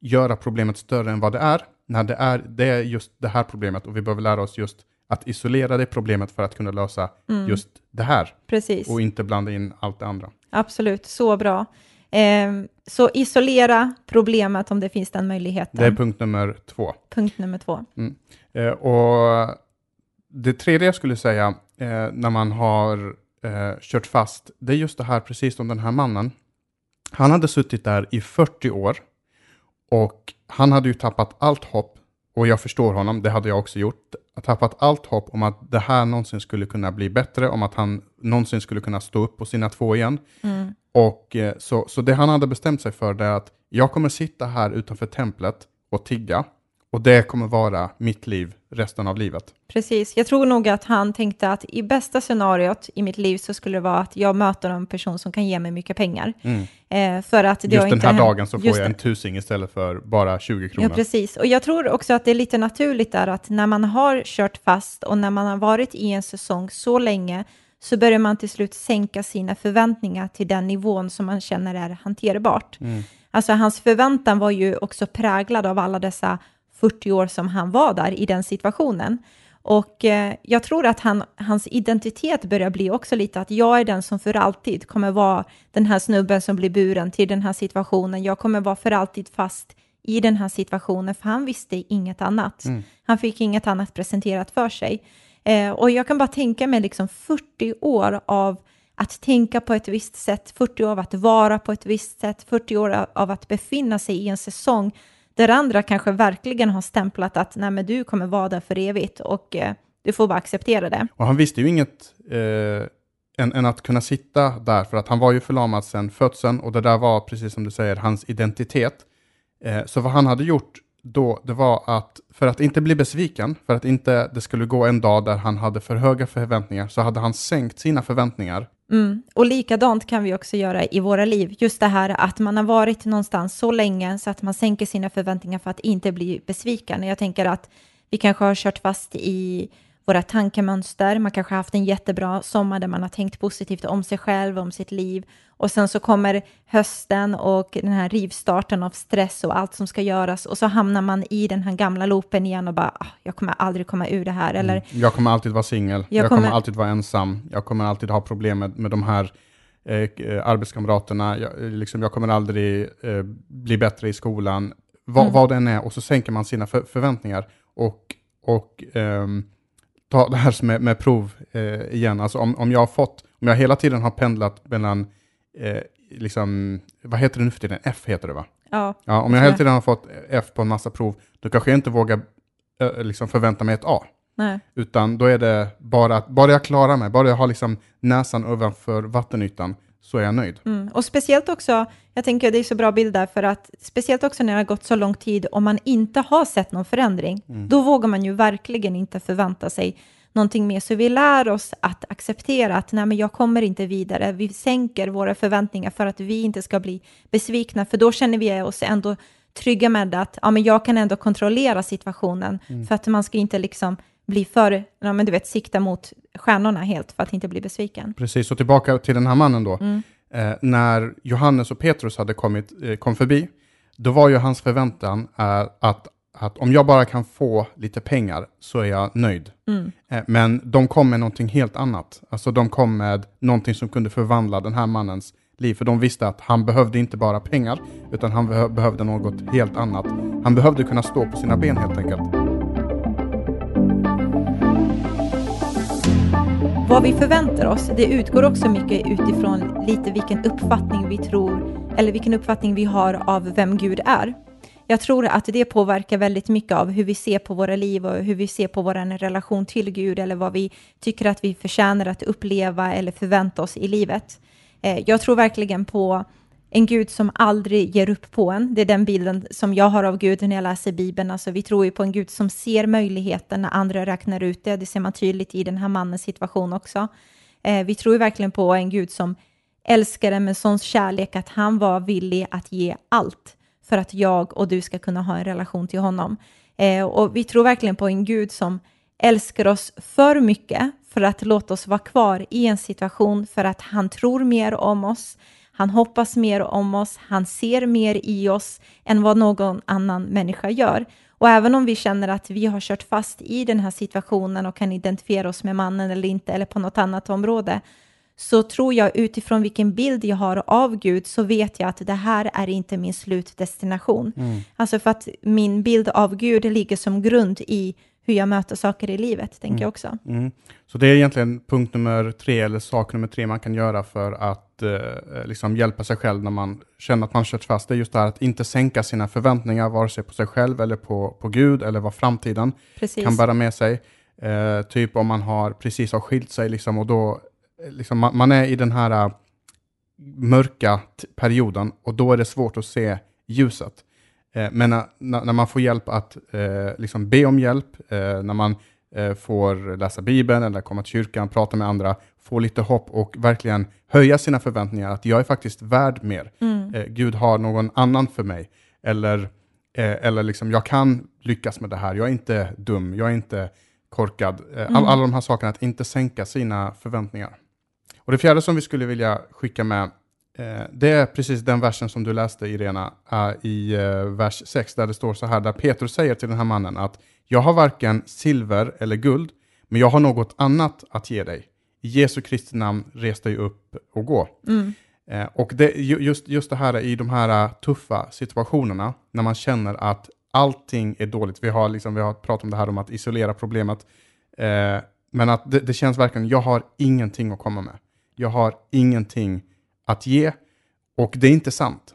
göra problemet större än vad det är. När det är, det är just det här problemet och vi behöver lära oss just att isolera det problemet för att kunna lösa Mm. just det här Precis. och inte blanda in allt det andra. Absolut, så bra. Ehm, så isolera problemet om det finns den möjligheten. Det är punkt nummer två. Punkt nummer två. Eh, och det tredje jag skulle säga eh, när man har eh, kört fast, det är just det här precis som den här mannen. Han hade suttit där i 40 år och han hade ju tappat allt hopp och jag förstår honom, det hade jag också gjort. Tappat allt hopp om att det här någonsin skulle kunna bli bättre, om att han någonsin skulle kunna stå upp på sina två igen. Mm. Och eh, så, så det han hade bestämt sig för det är att jag kommer sitta här utanför templet och tigga och det kommer vara mitt liv resten av livet. Precis, jag tror nog att han tänkte att i bästa scenariot i mitt liv så skulle det vara att jag möter en person som kan ge mig mycket pengar. Eh, för att det Just den här hänt- dagen så får Just jag en tusing istället för bara 20 kronor. Ja, precis. Och jag tror också att det är lite naturligt där att när man har kört fast och när man har varit i en säsong så länge så börjar man till slut sänka sina förväntningar till den nivån som man känner är hanterbart. Alltså hans förväntan var ju också präglad av alla dessa 40 år som han var där i den situationen. Och eh, jag tror att han, hans identitet börjar bli också lite att jag är den som för alltid kommer vara den här snubben som blir buren till den här situationen. Jag kommer vara för alltid fast i den här situationen, för han visste inget annat. Han fick inget annat presenterat för sig. Eh, och jag kan bara tänka mig liksom 40 år av att tänka på ett visst sätt, 40 år av att vara på ett visst sätt, 40 år av att befinna sig i en säsong där andra kanske verkligen har stämplat att nej men du kommer vara där för evigt och eh, du får bara acceptera det. Och han visste ju inget eh, än, än, att kunna sitta där, för att han var ju förlamad sedan födseln och det där var, precis som du säger, hans identitet. Eh, så vad han hade gjort då, det var att för att inte bli besviken, för att inte det skulle gå en dag där han hade för höga förväntningar, så hade han sänkt sina förväntningar. Mm. Och likadant kan vi också göra i våra liv. Just det här att man har varit någonstans så länge så att man sänker sina förväntningar för att inte bli besviken. Jag tänker att vi kanske har kört fast i våra tankemönster. Man kanske har haft en jättebra sommar där man har tänkt positivt om sig själv, om sitt liv. Och sen så kommer hösten och den här rivstarten av stress och allt som ska göras. Och så hamnar man i den här gamla loopen igen och bara, ah, jag kommer aldrig komma ur det här. Eller, mm. Jag kommer alltid vara singel. Jag, jag kommer... kommer... alltid vara ensam. Jag kommer alltid ha problem med, med de här eh, eh arbetskamraterna. Jag, liksom, jag kommer aldrig eh, bli bättre i skolan. Va, mm. Vad den är. Och så sänker man sina för, förväntningar. Och, och um, ta det här med, med prov eh, igen. Alltså om, om jag har fått, om jag hela tiden har pendlat mellan, eh, liksom, vad heter det nu för tiden? F heter det va? Ja. ja om jag hela tiden har fått F på en massa prov, då kanske jag inte vågar eh, liksom förvänta mig ett A. Nej. Utan då är det bara att, bara jag klarar mig, bara jag har liksom näsan ovanför vattenytan, så är jag nöjd. Mm. Och speciellt också, jag tänker det är så bra bild där, för att speciellt också när det har gått så lång tid och man inte har sett någon förändring, mm. då vågar man ju verkligen inte förvänta sig någonting mer. Så vi lär oss att acceptera att nej, men jag kommer inte vidare. Vi sänker våra förväntningar för att vi inte ska bli besvikna, för då känner vi oss ändå trygga med att ja, men jag kan ändå kontrollera situationen, mm. för att man ska inte liksom bli för, ja, men du vet, sikta mot stjärnorna helt för att inte bli besviken. Precis, och tillbaka till den här mannen då. Mm. Eh, när Johannes och Petrus hade kommit, eh, kom förbi, då var ju hans förväntan eh, att, att om jag bara kan få lite pengar så är jag nöjd. Mm. Eh, men de kom med någonting helt annat. Alltså de kom med någonting som kunde förvandla den här mannens liv, för de visste att han behövde inte bara pengar, utan han behövde något helt annat. Han behövde kunna stå på sina ben helt enkelt. Vad vi förväntar oss, det utgår också mycket utifrån lite vilken uppfattning vi tror, eller vilken uppfattning vi har av vem Gud är. Jag tror att det påverkar väldigt mycket av hur vi ser på våra liv och hur vi ser på vår relation till Gud eller vad vi tycker att vi förtjänar att uppleva eller förvänta oss i livet. Eh, jag tror verkligen på en Gud som aldrig ger upp på en. Det är den bilden som jag har av Gud när jag läser Bibeln. Alltså, vi tror ju på en Gud som ser möjligheten när andra räknar ut det. Det ser man tydligt i den här mannens situation också. Eh, vi tror ju verkligen på en Gud som älskar en med sån kärlek att han var villig att ge allt för att jag och du ska kunna ha en relation till honom. Eh, och vi tror verkligen på en Gud som älskar oss för mycket för att låta oss vara kvar i en situation för att han tror mer om oss. Han hoppas mer om oss, han ser mer i oss än vad någon annan människa gör. Och även om vi känner att vi har kört fast i den här situationen och kan identifiera oss med mannen eller inte, eller på något annat område, så tror jag utifrån vilken bild jag har av Gud så vet jag att det här är inte min slutdestination. Mm. Alltså för att min bild av Gud ligger som grund i hur jag möter saker i livet, tänker mm. jag också. Mm. Så det är egentligen punkt nummer tre, eller sak nummer tre man kan göra för att eh, liksom hjälpa sig själv när man känner att man kört fast. Det är just det här att inte sänka sina förväntningar, vare sig på sig själv eller på, på Gud, eller vad framtiden precis. kan bära med sig. Eh, typ om man har precis har skilt sig, liksom, och då eh, liksom, man, man är i den här uh, mörka perioden, och då är det svårt att se ljuset. Eh, men när, när, man får hjälp att eh, liksom be om hjälp, eh, när man får läsa Bibeln eller komma till kyrkan, prata med andra, få lite hopp och verkligen höja sina förväntningar att jag är faktiskt värd mer. Mm. Gud har någon annan för mig. Eller, eller liksom, jag kan lyckas med det här, jag är inte dum, jag är inte korkad. Mm. All, alla de här sakerna, att inte sänka sina förväntningar. Och det fjärde som vi skulle vilja skicka med det är precis den versen som du läste Irena, i eh, vers 6, där det står så här, där Petrus säger till den här mannen att jag har varken silver eller guld, men jag har något annat att ge dig. I Jesu Kristi namn, res dig upp och gå. Mm. Eh, och det, just, just det här i de här tuffa situationerna, när man känner att allting är dåligt. Vi har, liksom, vi har pratat om det här om att isolera problemet. men att det, det känns verkligen, jag har ingenting att komma med. jag har ingenting att ge. Och det är inte sant.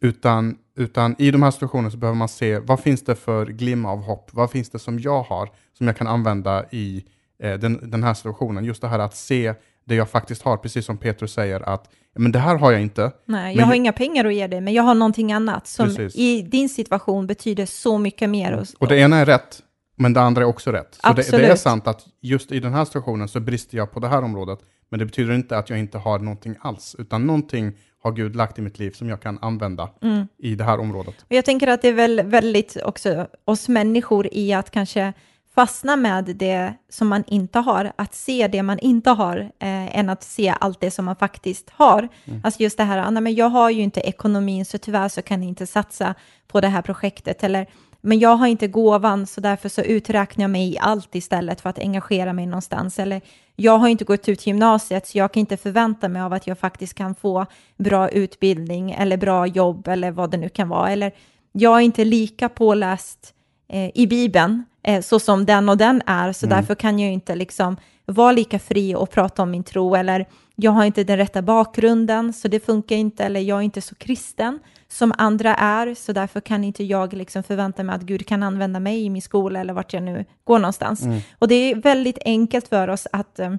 Utan, utan i de här situationerna så behöver man se vad finns det för glimma av hopp? Vad finns det som jag har som jag kan använda i eh, den, den här situationen? Just det här att se det jag faktiskt har, precis som Petrus säger att men det här har jag inte. Nej, jag har inga pengar att ge dig, men jag har någonting annat som precis. i din situation betyder så mycket mer. Och, och det ena är rätt, men det andra är också rätt. Så det, det, är sant att just i den här situationen så brister jag på det här området, men det betyder inte att jag inte har någonting alls, utan någonting har Gud lagt i mitt liv som jag kan använda mm. i det här området. Och jag tänker att det är väl väldigt också oss människor i att kanske fastna med det som man inte har, att se det man inte har, eh, än att se allt det som man faktiskt har. Mm. Alltså just det här, ah, nej, men jag har ju inte ekonomin, så tyvärr så kan jag inte satsa på det här projektet, eller men jag har inte gåvan, så därför så uträknar jag mig i allt istället för att engagera mig någonstans. Eller jag har inte gått ut gymnasiet, så jag kan inte förvänta mig av att jag faktiskt kan få bra utbildning eller bra jobb eller vad det nu kan vara. Eller jag är inte lika påläst eh, i Bibeln, eh, så som den och den är, så mm. därför kan jag inte liksom vara lika fri och prata om min tro, eller jag har inte den rätta bakgrunden, så det funkar inte, eller jag är inte så kristen som andra är, så därför kan inte jag liksom förvänta mig att Gud kan använda mig i min skola eller vart jag nu går någonstans. Mm. Och det är väldigt enkelt för oss att eh,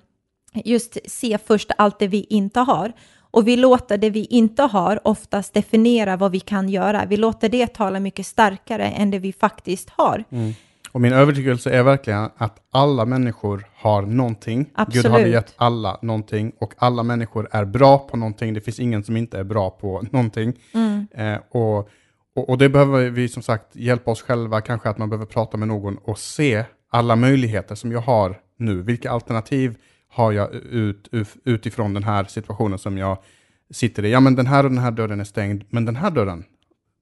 just se först allt det vi inte har. Och vi låter det vi inte har oftast definiera vad vi kan göra. Vi låter det tala mycket starkare än det vi faktiskt har. Mm. Och min övertygelse är verkligen att alla människor har någonting. Absolut. Gud har gett alla någonting och alla människor är bra på någonting. Det finns ingen som inte är bra på någonting. Mm. Eh, och, och, och, det behöver vi som sagt hjälpa oss själva, kanske att man behöver prata med någon och se alla möjligheter som jag har nu. Vilka alternativ har jag ut, utifrån den här situationen som jag sitter i? Ja, men den här och den här dörren är stängd, men den här dörren,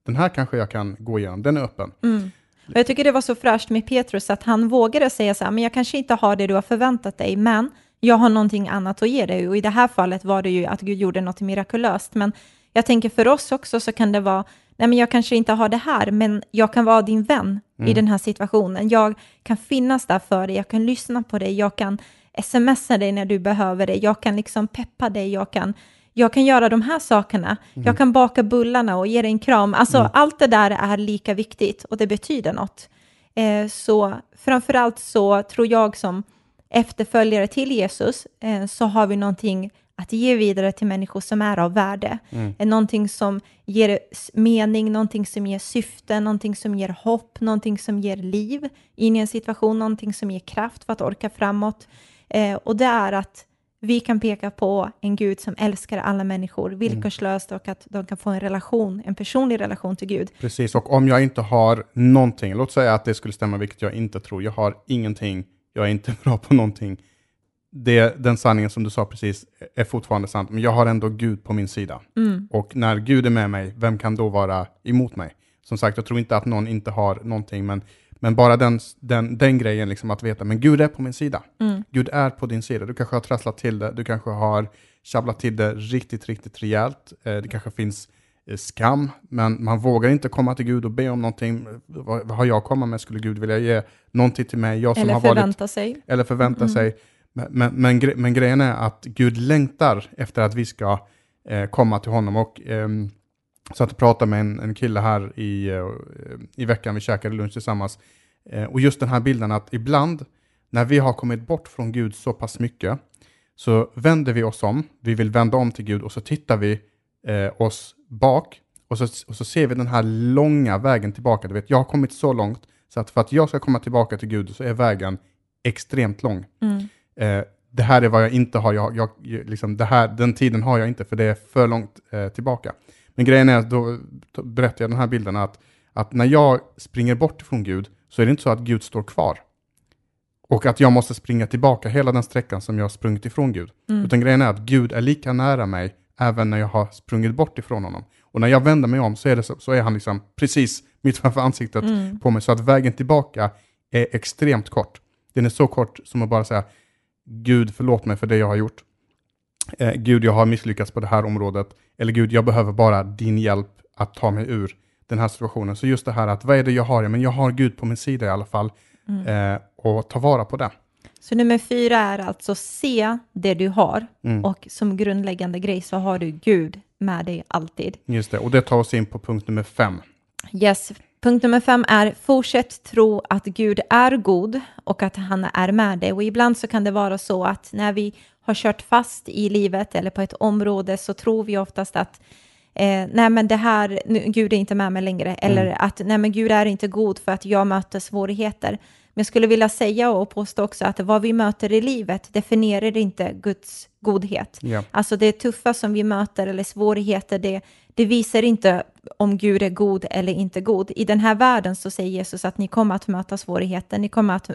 den här kanske jag kan gå igenom, den är öppen. Mm. Och jag tycker det var så fräscht med Petrus att han vågade säga så här, men jag kanske inte har det du har förväntat dig, men jag har någonting annat att ge dig. Och i det här fallet var det ju att Gud gjorde något mirakulöst. Men jag tänker för oss också så kan det vara, nej men jag kanske inte har det här, men jag kan vara din vän mm. i den här situationen. Jag kan finnas där för dig, jag kan lyssna på dig, jag kan smsa dig när du behöver det, jag kan liksom peppa dig, jag kan jag kan göra de här sakerna, mm. jag kan baka bullarna och ge dig en kram. Alltså mm. allt det där är lika viktigt och det betyder något. Eh, så framförallt så tror jag som efterföljare till Jesus eh, så har vi någonting att ge vidare till människor som är av värde. Mm. Eh, någonting som ger mening, någonting som ger syfte, någonting som ger hopp, någonting som ger liv in i en situation, någonting som ger kraft för att orka framåt. Eh, och det är att vi kan peka på en Gud som älskar alla människor villkorslöst och att de kan få en relation, en personlig relation till Gud. Precis, och om jag inte har någonting, låt säga att det skulle stämma, vilket jag inte tror, jag har ingenting, jag är inte *laughs* bra på någonting. Det, den sanningen som du sa precis är fortfarande sant, men jag har ändå Gud på min sida. Mm. Och när Gud är med mig, vem kan då vara emot mig? Som sagt, jag tror inte att någon inte har någonting, men men bara den, den, den grejen, liksom att veta, men Gud är på min sida. Mm. Gud är på din sida. Du kanske har trasslat till det, du kanske har tjabblat till det riktigt, riktigt rejält. Eh, det kanske finns eh, skam, men man vågar inte komma till Gud och be om någonting. Vad, vad har jag att komma med? Skulle Gud vilja ge någonting till mig? Jag som eller har förvänta varit, sig. Eller förvänta mm. sig. Men, men, men, gre men, grejen är att Gud längtar efter att vi ska eh, komma till honom. Och ehm, satt och pratade med en, en kille här i, uh, i veckan, vi käkade lunch tillsammans. Uh, och just den här bilden att ibland när vi har kommit bort från Gud så pass mycket så vänder vi oss om, vi vill vända om till Gud och så tittar vi uh, oss bak och så, och så ser vi den här långa vägen tillbaka. Du vet, jag har kommit så långt så att för att jag ska komma tillbaka till Gud så är vägen extremt lång. Mm. det här är vad jag inte har, jag, jag, liksom, det här, den tiden har jag inte för det är för långt tillbaka. Men grejen är att då, berättar jag den här bilden att, att när jag springer bort från Gud så är det inte så att Gud står kvar. Och att jag måste springa tillbaka hela den sträckan som jag har sprungit ifrån Gud. Mm. Utan grejen är att Gud är lika nära mig även när jag har sprungit bort ifrån honom. Och när jag vänder mig om så är, det så, så är han liksom precis mitt framför ansiktet mm. på mig. Så att vägen tillbaka är extremt kort. Den är så kort som att bara säga Gud förlåt mig för det jag har gjort. Eh, Gud, jag har misslyckats på det här området. Eller Gud, jag behöver bara din hjälp att ta mig ur den här situationen. Så just det här att vad är det jag har? Ja, men jag har Gud på min sida i alla fall. Mm. Eh, och ta vara på det. Så nummer fyra är alltså se det du har Mm. och som grundläggande grej så har du Gud med dig alltid. Just det, och det tar oss in på punkt nummer fem. Yes. Punkt nummer fem är fortsätt tro att Gud är god och att han är med dig. Och ibland så kan det vara så att när vi har kört fast i livet eller på ett område så tror vi oftast att eh, nej men det här, nu, Gud är inte med mig längre. Eller att nej men Gud är inte god för att jag möter svårigheter. Men jag skulle vilja säga och påstå också att vad vi möter i livet definierar inte Guds godhet. Ja. Alltså det tuffa som vi möter eller svårigheter, det, det visar inte om Gud är god eller inte god. I den här världen så säger Jesus att ni kommer att möta svårigheter, ni kommer att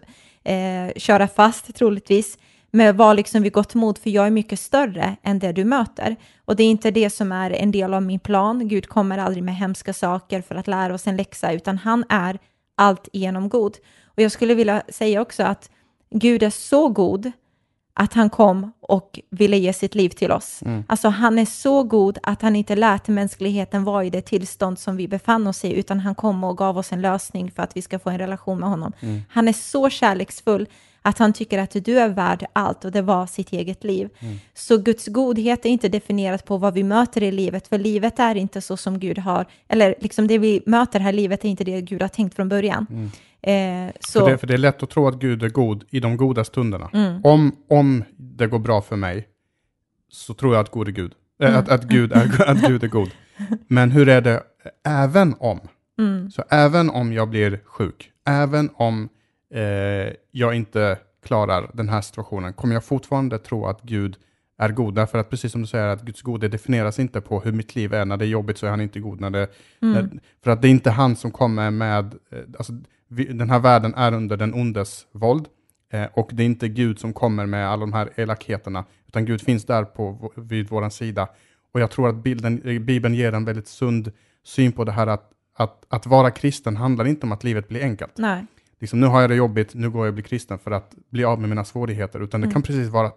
eh, köra fast troligtvis. Men var liksom vid gott mod, för jag är mycket större än det du möter. Och det är inte det som är en del av min plan. Gud kommer aldrig med hemska saker för att lära oss en läxa, utan han är allt igenom god. Och jag skulle vilja säga också att Gud är så god att han kom och ville ge sitt liv till oss. Alltså han är så god att han inte lät mänskligheten vara i det tillstånd som vi befann oss i, utan han kom och gav oss en lösning för att vi ska få en relation med honom. Han är så kärleksfull att han tycker att du är värd allt och det var sitt eget liv. Så Guds godhet är inte definierat på vad vi möter i livet, för livet är inte så som Gud har, eller liksom det vi möter här i livet är inte det Gud har tänkt från början. Eh, så, För, det, för det är lätt att tro att Gud är god i de goda stunderna. Mm. Om, om det går bra för mig så tror jag att, god är Gud, äh, Mm. att, att, Gud är, *laughs* att Gud är god. Men hur är det även om? Mm. Så även om jag blir sjuk, även om eh, jag inte klarar den här situationen, kommer jag fortfarande tro att Gud är god. Därför att precis som du säger, att Guds godhet definieras inte på hur mitt liv är. När det är jobbigt så är han inte god. När det, när, för att det är inte han som kommer med, eh, alltså, vi, den här världen är under den ondes våld. Eh, och det är inte Gud som kommer med alla de här elakheterna, utan Gud finns där på, vid vår sida. Och jag tror att bilden, eh, Bibeln ger en väldigt sund syn på det här att, att, att vara kristen handlar inte om att livet blir enkelt. nej. Liksom, nu har jag det jobbigt, nu går jag och blir kristen för att bli av med mina svårigheter, utan det kan precis vara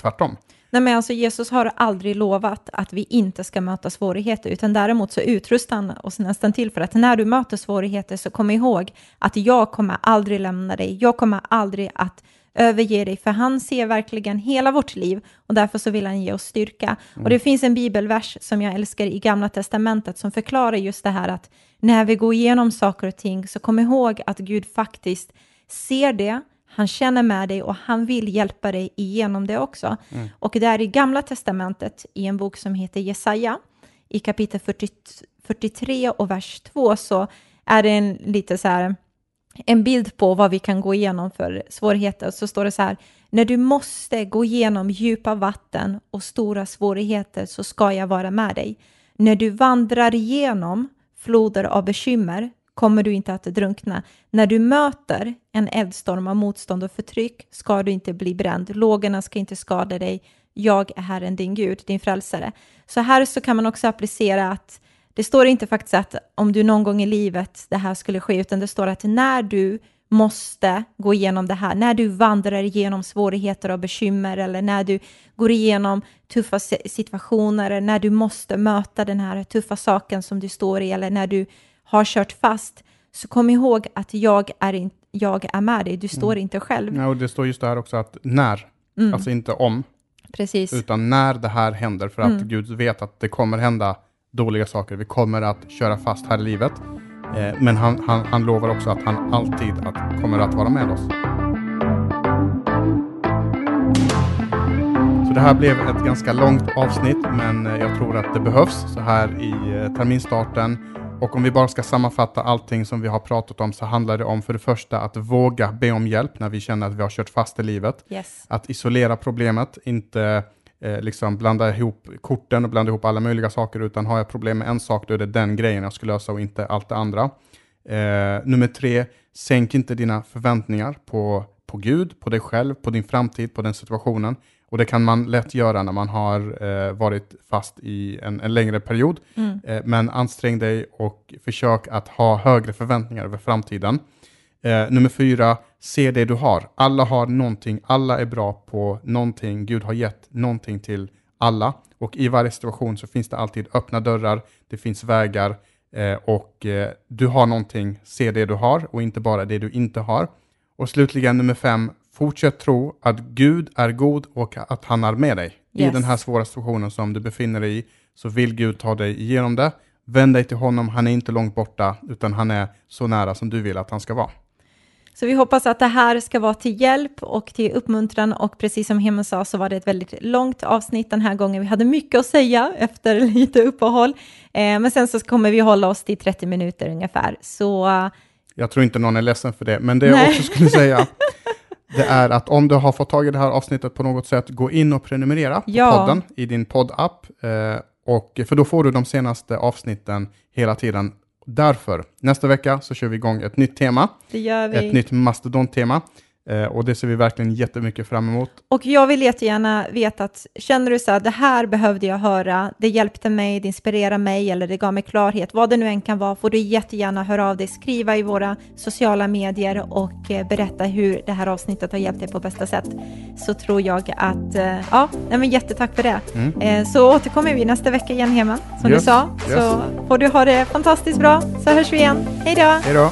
tvärtom. Nej, men alltså Jesus har aldrig lovat att vi inte ska möta svårigheter, utan däremot så utrustar han oss nästan till för att när du möter svårigheter så kom ihåg att jag kommer aldrig lämna dig. Jag kommer aldrig att överge dig, för han ser verkligen hela vårt liv och därför så vill han ge oss styrka. Och det finns en bibelvers som jag älskar i Gamla Testamentet som förklarar just det här att när vi går igenom saker och ting så kom ihåg att Gud faktiskt ser det, han känner med dig och han vill hjälpa dig igenom det också. Och där i Gamla Testamentet, i en bok som heter Jesaja, i kapitel 40, 43 och vers 2, så är det en lite så här, en bild på vad vi kan gå igenom för svårigheter. Så står det så här, när du måste gå igenom djupa vatten och stora svårigheter så ska jag vara med dig. När du vandrar igenom floder av bekymmer kommer du inte att drunkna. När du möter en eldstorm av motstånd och förtryck ska du inte bli bränd. Lågorna ska inte skada dig. Jag är Herren din Gud, din frälsare. Så här så kan man också applicera att det står inte faktiskt att om du någon gång i livet det här skulle ske, utan det står att när du måste gå igenom det här, när du vandrar igenom svårigheter och bekymmer eller när du går igenom tuffa si- situationer, eller när du måste möta den här tuffa saken som du står i eller när du har kört fast, så kom ihåg att jag är, in, jag är med dig, du står inte själv. Ja, och det står just det här också att när, Mm. alltså inte om, Precis. utan när det här händer, för att Mm. Gud vet att det kommer hända dåliga saker. Vi kommer att köra fast här i livet. Eh, men han, han, han lovar också att han alltid att, kommer att vara med oss. Så det här blev ett ganska långt avsnitt, men eh, jag tror att det behövs så här i eh, terminstarten. Och om vi bara ska sammanfatta allting som vi har pratat om så handlar det om för det första att våga be om hjälp när vi känner att vi har kört fast i livet Yes. att isolera problemet, inte eh, liksom blanda ihop korten och blanda ihop alla möjliga saker, utan har jag problem med en sak, då är det den grejen jag ska lösa och inte allt det andra. Eh, nummer tre, sänk inte dina förväntningar på, på Gud, på dig själv, på din framtid, på den situationen. Och det kan man lätt göra när man har eh, varit fast i en, en längre period. Mm. Eh, men ansträng dig och försök att ha högre förväntningar över framtiden. Eh, nummer fyra, se det du har. Alla har någonting, alla är bra på någonting. Gud har gett någonting till alla. Och i varje situation så finns det alltid öppna dörrar, det finns vägar eh, och eh, du har någonting, se det du har och inte bara det du inte har. Och slutligen nummer fem, fortsätt tro att Gud är god och att han är med dig. Yes. I den här svåra situationen som du befinner dig i så vill Gud ta dig igenom det. Vänd dig till honom, han är inte långt borta, utan han är så nära som du vill att han ska vara. Så vi hoppas att det här ska vara till hjälp och till uppmuntran och precis som Hemma sa så var det ett väldigt långt avsnitt den här gången. Vi hade mycket att säga efter *laughs* lite uppehåll, eh, men sen så kommer vi hålla oss till 30 minuter ungefär. Så Jag tror inte någon är ledsen för det, men det jag Nej. också skulle *laughs* säga, det är att om du har fått tag i det här avsnittet på något sätt, gå in och prenumerera på Ja. podden i din poddapp, eh, och, för då får du de senaste avsnitten hela tiden. Därför, nästa vecka så kör vi igång ett nytt tema, det gör vi. ett nytt mastodont-tema, eh, och det ser vi verkligen jättemycket fram emot. Och jag vill jättegärna veta att känner du så här, det här behövde jag höra, det hjälpte mig, det inspirerade mig eller det gav mig klarhet, vad det nu än kan vara, får du jättegärna höra av dig, skriva i våra sociala medier och eh, berätta hur det här avsnittet har hjälpt dig på bästa sätt. Så tror jag att, eh, ja, nej men jättetack för det. Mm. Eh, Så återkommer vi nästa vecka igen hemma, som Yes, du sa. yes. Så får du ha det fantastiskt bra, så hörs vi igen. Hej då! Hej då!